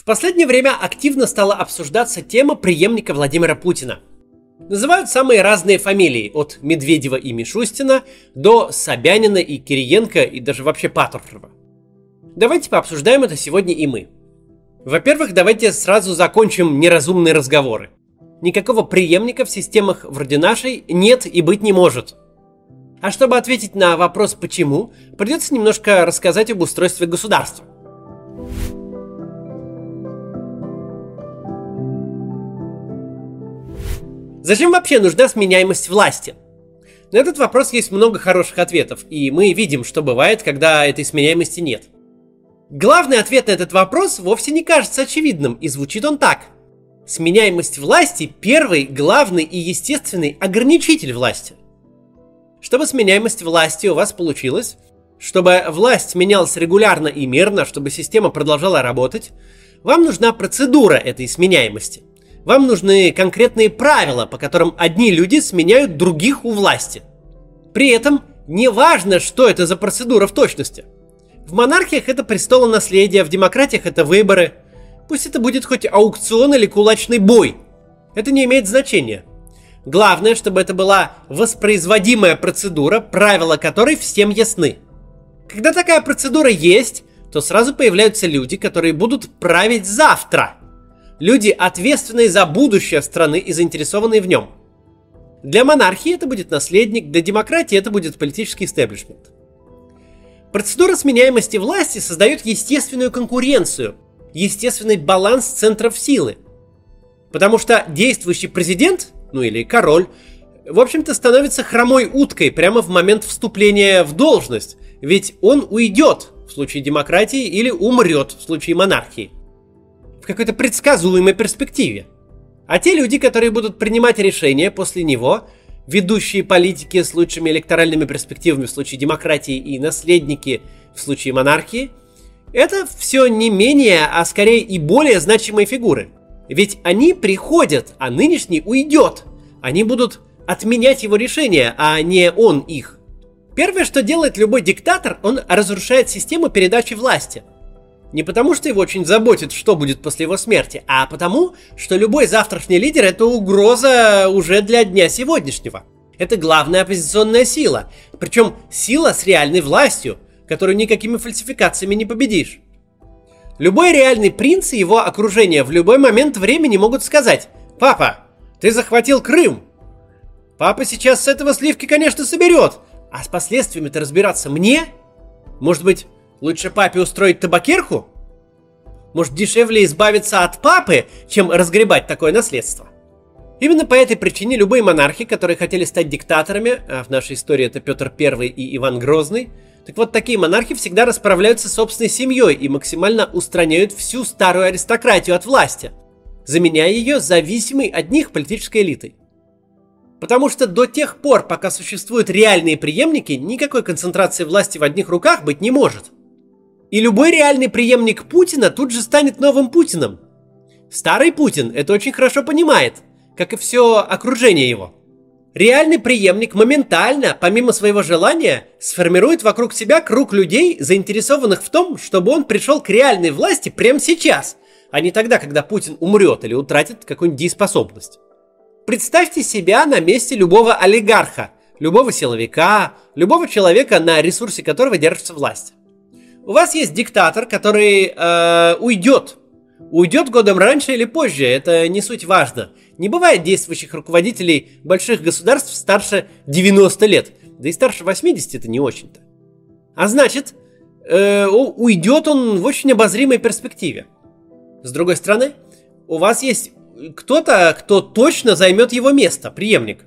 В последнее время активно стала обсуждаться тема преемника Владимира Путина. Называют самые разные фамилии, от Медведева и Мишустина до Собянина и Кириенко и даже вообще Патрушева. Давайте пообсуждаем это сегодня и мы. Во-первых, давайте сразу закончим неразумные разговоры. Никакого преемника в системах вроде нашей нет и быть не может. А чтобы ответить на вопрос «почему», придется немножко рассказать об устройстве государства. Зачем вообще нужна сменяемость власти? На этот вопрос есть много хороших ответов, и мы видим, что бывает, когда этой сменяемости нет. Главный ответ на этот вопрос вовсе не кажется очевидным, и звучит он так. Сменяемость власти – первый, главный и естественный ограничитель власти. Чтобы сменяемость власти у вас получилась, чтобы власть менялась регулярно и мирно, чтобы система продолжала работать, вам нужна процедура этой сменяемости. Вам нужны конкретные правила, по которым одни люди сменяют других у власти. При этом не важно, что это за процедура в точности. В монархиях это престолонаследие, в демократиях это выборы. Пусть это будет хоть аукцион или кулачный бой. Это не имеет значения. Главное, чтобы это была воспроизводимая процедура, правила которой всем ясны. Когда такая процедура есть, то сразу появляются люди, которые будут править завтра – Люди, ответственные за будущее страны и заинтересованные в нем. Для монархии это будет наследник, для демократии это будет политический истеблишмент. Процедура сменяемости власти создает естественную конкуренцию, естественный баланс центров силы. Потому что действующий президент, ну или король, в общем-то становится хромой уткой прямо в момент вступления в должность, ведь он уйдет в случае демократии или умрет в случае монархии какой-то предсказуемой перспективе. А те люди, которые будут принимать решения после него, ведущие политики с лучшими электоральными перспективами в случае демократии и наследники в случае монархии, это все не менее, а скорее и более значимые фигуры. Ведь они приходят, а нынешний уйдет. Они будут отменять его решения, а не он их. Первое, что делает любой диктатор, он разрушает систему передачи власти – не потому, что его очень заботит, что будет после его смерти, а потому, что любой завтрашний лидер – это угроза уже для дня сегодняшнего. Это главная оппозиционная сила. Причем сила с реальной властью, которую никакими фальсификациями не победишь. Любой реальный принц и его окружение в любой момент времени могут сказать «Папа, ты захватил Крым!» Папа сейчас с этого сливки, конечно, соберет, а с последствиями-то разбираться мне? Может быть, Лучше папе устроить табакерку? Может, дешевле избавиться от папы, чем разгребать такое наследство? Именно по этой причине любые монархи, которые хотели стать диктаторами, а в нашей истории это Петр I и Иван Грозный, так вот такие монархи всегда расправляются с собственной семьей и максимально устраняют всю старую аристократию от власти, заменяя ее зависимой от них политической элитой. Потому что до тех пор, пока существуют реальные преемники, никакой концентрации власти в одних руках быть не может – и любой реальный преемник Путина тут же станет новым Путиным. Старый Путин это очень хорошо понимает, как и все окружение его. Реальный преемник моментально, помимо своего желания, сформирует вокруг себя круг людей, заинтересованных в том, чтобы он пришел к реальной власти прямо сейчас, а не тогда, когда Путин умрет или утратит какую-нибудь дееспособность. Представьте себя на месте любого олигарха, любого силовика, любого человека, на ресурсе которого держится власть. У вас есть диктатор, который э, уйдет. Уйдет годом раньше или позже, это не суть важно. Не бывает действующих руководителей больших государств старше 90 лет. Да и старше 80 это не очень-то. А значит, э, уйдет он в очень обозримой перспективе. С другой стороны, у вас есть кто-то, кто точно займет его место, преемник.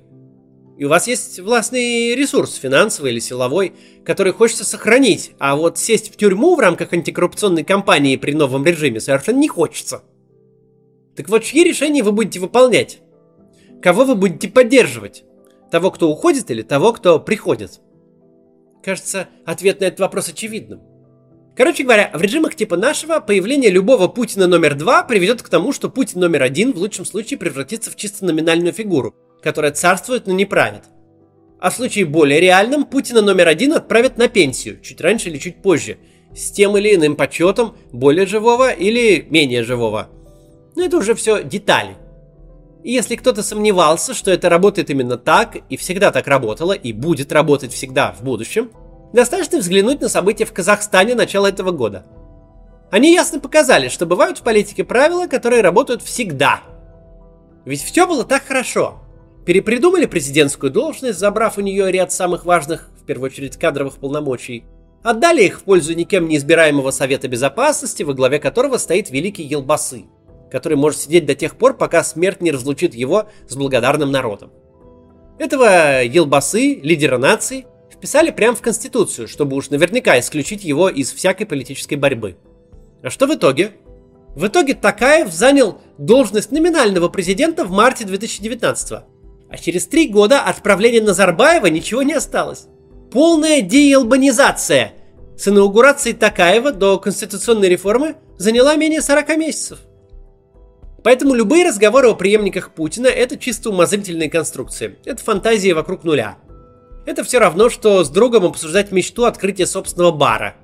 И у вас есть властный ресурс, финансовый или силовой, который хочется сохранить, а вот сесть в тюрьму в рамках антикоррупционной кампании при новом режиме совершенно не хочется. Так вот, чьи решения вы будете выполнять? Кого вы будете поддерживать? Того, кто уходит или того, кто приходит? Кажется, ответ на этот вопрос очевидным. Короче говоря, в режимах типа нашего появление любого Путина номер два приведет к тому, что Путин номер один в лучшем случае превратится в чисто номинальную фигуру, которая царствует, но не правит. А в случае более реальном Путина номер один отправят на пенсию, чуть раньше или чуть позже, с тем или иным почетом более живого или менее живого. Но это уже все детали. И если кто-то сомневался, что это работает именно так, и всегда так работало, и будет работать всегда в будущем, достаточно взглянуть на события в Казахстане начала этого года. Они ясно показали, что бывают в политике правила, которые работают всегда. Ведь все было так хорошо. Перепридумали президентскую должность, забрав у нее ряд самых важных, в первую очередь, кадровых полномочий. Отдали их в пользу никем не избираемого Совета Безопасности, во главе которого стоит великий Елбасы – который может сидеть до тех пор, пока смерть не разлучит его с благодарным народом. Этого Елбасы, лидера нации, вписали прямо в Конституцию, чтобы уж наверняка исключить его из всякой политической борьбы. А что в итоге? В итоге Такаев занял должность номинального президента в марте 2019 а через три года от правления Назарбаева ничего не осталось. Полная деелбанизация с инаугурацией Такаева до конституционной реформы заняла менее 40 месяцев – Поэтому любые разговоры о преемниках Путина – это чисто умозрительные конструкции. Это фантазии вокруг нуля. Это все равно, что с другом обсуждать мечту открытия собственного бара.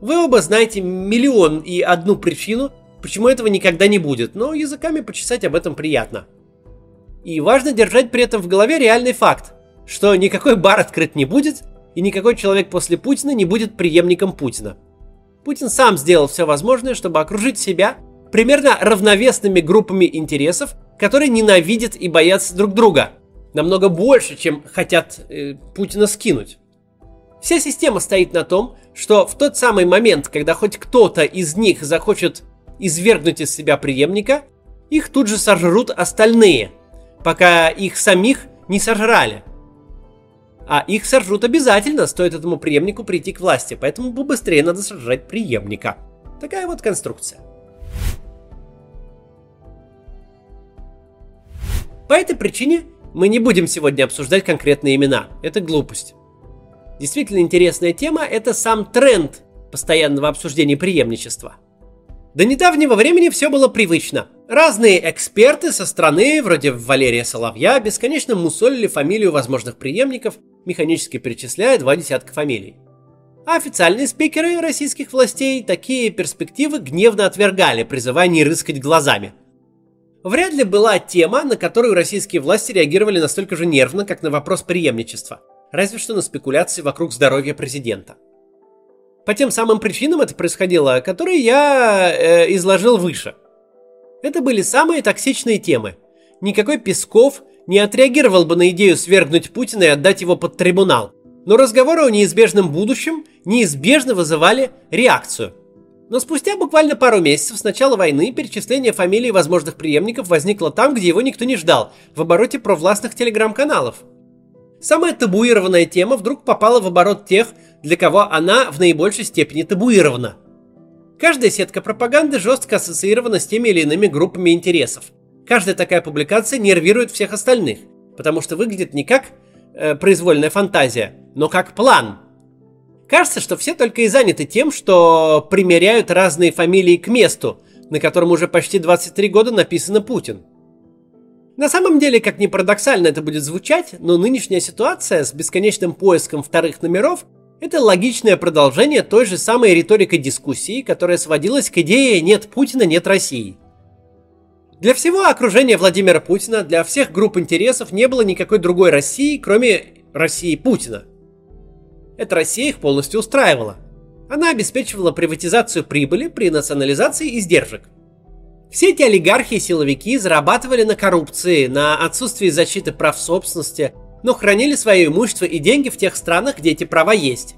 Вы оба знаете миллион и одну причину, почему этого никогда не будет, но языками почесать об этом приятно. И важно держать при этом в голове реальный факт, что никакой бар открыт не будет, и никакой человек после Путина не будет преемником Путина. Путин сам сделал все возможное, чтобы окружить себя – примерно равновесными группами интересов, которые ненавидят и боятся друг друга. Намного больше, чем хотят э, Путина скинуть. Вся система стоит на том, что в тот самый момент, когда хоть кто-то из них захочет извергнуть из себя преемника, их тут же сожрут остальные, пока их самих не сожрали. А их сожрут обязательно, стоит этому преемнику прийти к власти, поэтому побыстрее надо сожрать преемника. Такая вот конструкция. По этой причине мы не будем сегодня обсуждать конкретные имена. Это глупость. Действительно интересная тема – это сам тренд постоянного обсуждения преемничества. До недавнего времени все было привычно. Разные эксперты со стороны, вроде Валерия Соловья, бесконечно мусолили фамилию возможных преемников, механически перечисляя два десятка фамилий. А официальные спикеры российских властей такие перспективы гневно отвергали, призывая не рыскать глазами – Вряд ли была тема, на которую российские власти реагировали настолько же нервно, как на вопрос преемничества, разве что на спекуляции вокруг здоровья президента. По тем самым причинам это происходило, которые я э, изложил выше. Это были самые токсичные темы. Никакой Песков не отреагировал бы на идею свергнуть Путина и отдать его под трибунал. Но разговоры о неизбежном будущем неизбежно вызывали реакцию – но спустя буквально пару месяцев с начала войны перечисление фамилий возможных преемников возникло там, где его никто не ждал, в обороте провластных телеграм-каналов. Самая табуированная тема вдруг попала в оборот тех, для кого она в наибольшей степени табуирована. Каждая сетка пропаганды жестко ассоциирована с теми или иными группами интересов. Каждая такая публикация нервирует всех остальных, потому что выглядит не как э, произвольная фантазия, но как план – Кажется, что все только и заняты тем, что примеряют разные фамилии к месту, на котором уже почти 23 года написано Путин. На самом деле, как ни парадоксально это будет звучать, но нынешняя ситуация с бесконечным поиском вторых номеров – это логичное продолжение той же самой риторикой дискуссии, которая сводилась к идее «нет Путина, нет России». Для всего окружения Владимира Путина, для всех групп интересов не было никакой другой России, кроме России Путина. Эта Россия их полностью устраивала. Она обеспечивала приватизацию прибыли при национализации издержек. Все эти олигархи и силовики зарабатывали на коррупции, на отсутствии защиты прав собственности, но хранили свое имущество и деньги в тех странах, где эти права есть.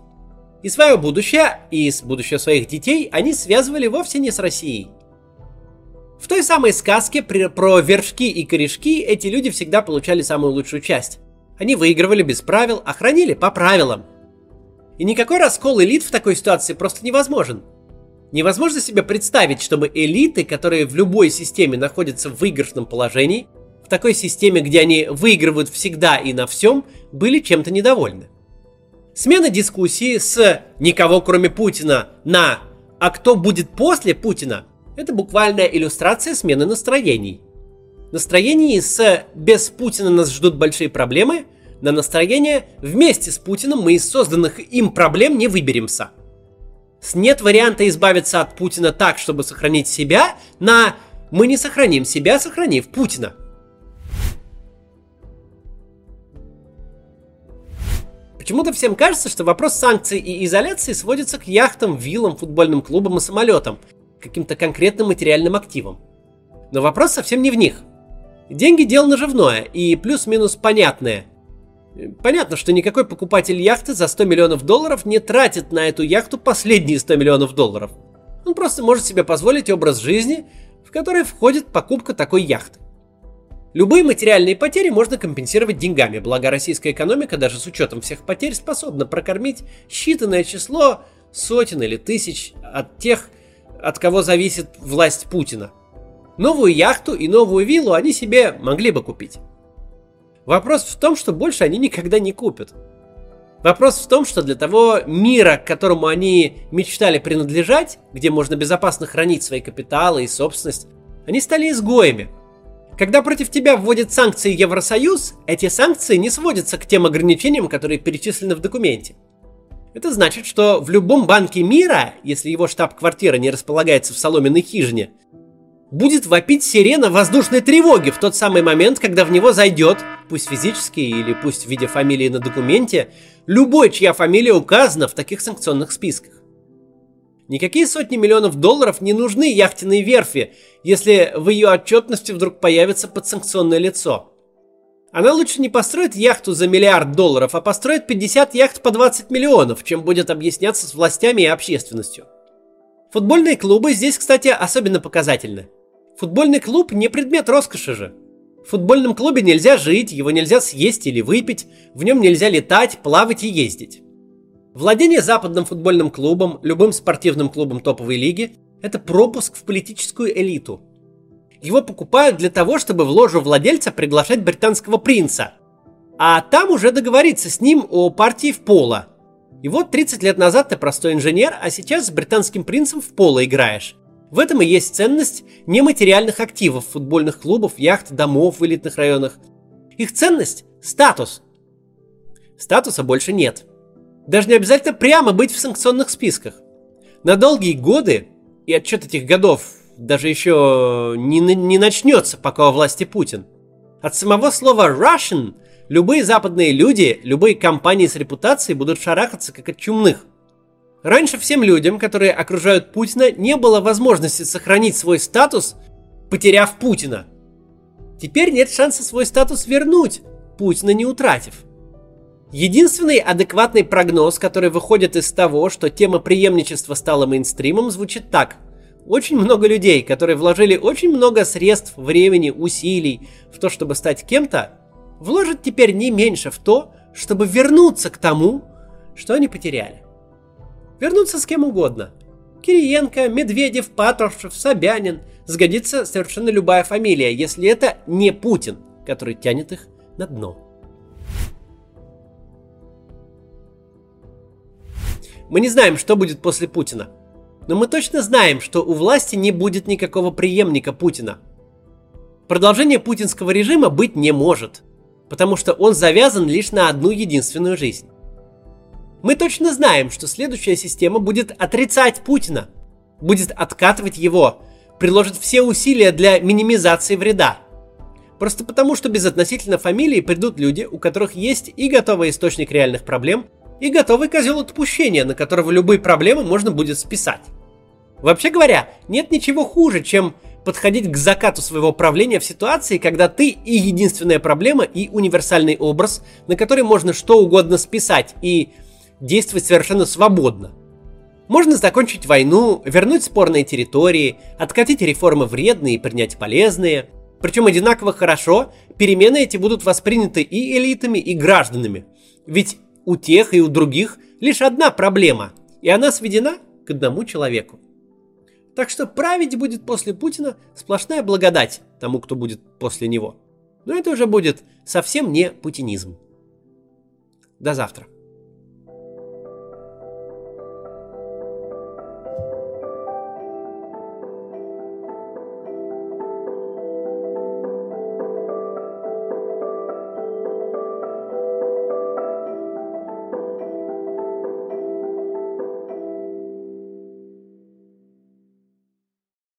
И свое будущее, и с будущее своих детей они связывали вовсе не с Россией. В той самой сказке про вершки и корешки эти люди всегда получали самую лучшую часть. Они выигрывали без правил, а хранили по правилам. И никакой раскол элит в такой ситуации просто невозможен. Невозможно себе представить, чтобы элиты, которые в любой системе находятся в выигрышном положении, такой системе, где они выигрывают всегда и на всем, были чем-то недовольны. Смена дискуссии с «никого кроме Путина» на «а кто будет после Путина» – это буквальная иллюстрация смены настроений. Настроений с «без Путина нас ждут большие проблемы» на настроение «Вместе с Путиным мы из созданных им проблем не выберемся». С нет варианта избавиться от Путина так, чтобы сохранить себя, на мы не сохраним себя, сохранив Путина. Почему-то всем кажется, что вопрос санкций и изоляции сводится к яхтам, виллам, футбольным клубам и самолетам, каким-то конкретным материальным активам. Но вопрос совсем не в них. Деньги дело наживное и плюс-минус понятное. Понятно, что никакой покупатель яхты за 100 миллионов долларов не тратит на эту яхту последние 100 миллионов долларов. Он просто может себе позволить образ жизни, в который входит покупка такой яхты. Любые материальные потери можно компенсировать деньгами, благо российская экономика даже с учетом всех потерь способна прокормить считанное число сотен или тысяч от тех, от кого зависит власть Путина. Новую яхту и новую виллу они себе могли бы купить. Вопрос в том, что больше они никогда не купят. Вопрос в том, что для того мира, к которому они мечтали принадлежать, где можно безопасно хранить свои капиталы и собственность, они стали изгоями – когда против тебя вводят санкции Евросоюз, эти санкции не сводятся к тем ограничениям, которые перечислены в документе. Это значит, что в любом банке мира, если его штаб-квартира не располагается в соломенной хижине, будет вопить сирена воздушной тревоги в тот самый момент, когда в него зайдет, пусть физически или пусть в виде фамилии на документе, любой, чья фамилия указана в таких санкционных списках. Никакие сотни миллионов долларов не нужны яхтенной верфи, если в ее отчетности вдруг появится подсанкционное лицо. Она лучше не построит яхту за миллиард долларов, а построит 50 яхт по 20 миллионов, чем будет объясняться с властями и общественностью. Футбольные клубы здесь, кстати, особенно показательны. Футбольный клуб не предмет роскоши же. В футбольном клубе нельзя жить, его нельзя съесть или выпить, в нем нельзя летать, плавать и ездить. Владение западным футбольным клубом, любым спортивным клубом топовой лиги – это пропуск в политическую элиту. Его покупают для того, чтобы в ложу владельца приглашать британского принца, а там уже договориться с ним о партии в поло. И вот 30 лет назад ты простой инженер, а сейчас с британским принцем в поло играешь. В этом и есть ценность нематериальных активов футбольных клубов, яхт, домов в элитных районах. Их ценность – статус. Статуса больше нет – даже не обязательно прямо быть в санкционных списках. На долгие годы, и отчет этих годов даже еще не, не начнется, пока у власти Путин, от самого слова Russian любые западные люди, любые компании с репутацией будут шарахаться как от чумных. Раньше всем людям, которые окружают Путина, не было возможности сохранить свой статус, потеряв Путина. Теперь нет шанса свой статус вернуть, Путина не утратив – Единственный адекватный прогноз, который выходит из того, что тема преемничества стала мейнстримом, звучит так. Очень много людей, которые вложили очень много средств, времени, усилий в то, чтобы стать кем-то, вложат теперь не меньше в то, чтобы вернуться к тому, что они потеряли. Вернуться с кем угодно. Кириенко, Медведев, Патрушев, Собянин. Сгодится совершенно любая фамилия, если это не Путин, который тянет их на дно. Мы не знаем, что будет после Путина. Но мы точно знаем, что у власти не будет никакого преемника Путина. Продолжение путинского режима быть не может, потому что он завязан лишь на одну единственную жизнь. Мы точно знаем, что следующая система будет отрицать Путина, будет откатывать его, приложит все усилия для минимизации вреда. Просто потому, что без относительно фамилии придут люди, у которых есть и готовый источник реальных проблем – и готовый козел отпущения, на которого любые проблемы можно будет списать. Вообще говоря, нет ничего хуже, чем подходить к закату своего правления в ситуации, когда ты и единственная проблема, и универсальный образ, на который можно что угодно списать и действовать совершенно свободно. Можно закончить войну, вернуть спорные территории, откатить реформы вредные и принять полезные. Причем одинаково хорошо перемены эти будут восприняты и элитами, и гражданами. Ведь у тех и у других лишь одна проблема, и она сведена к одному человеку. Так что править будет после Путина сплошная благодать тому, кто будет после него. Но это уже будет совсем не путинизм. До завтра.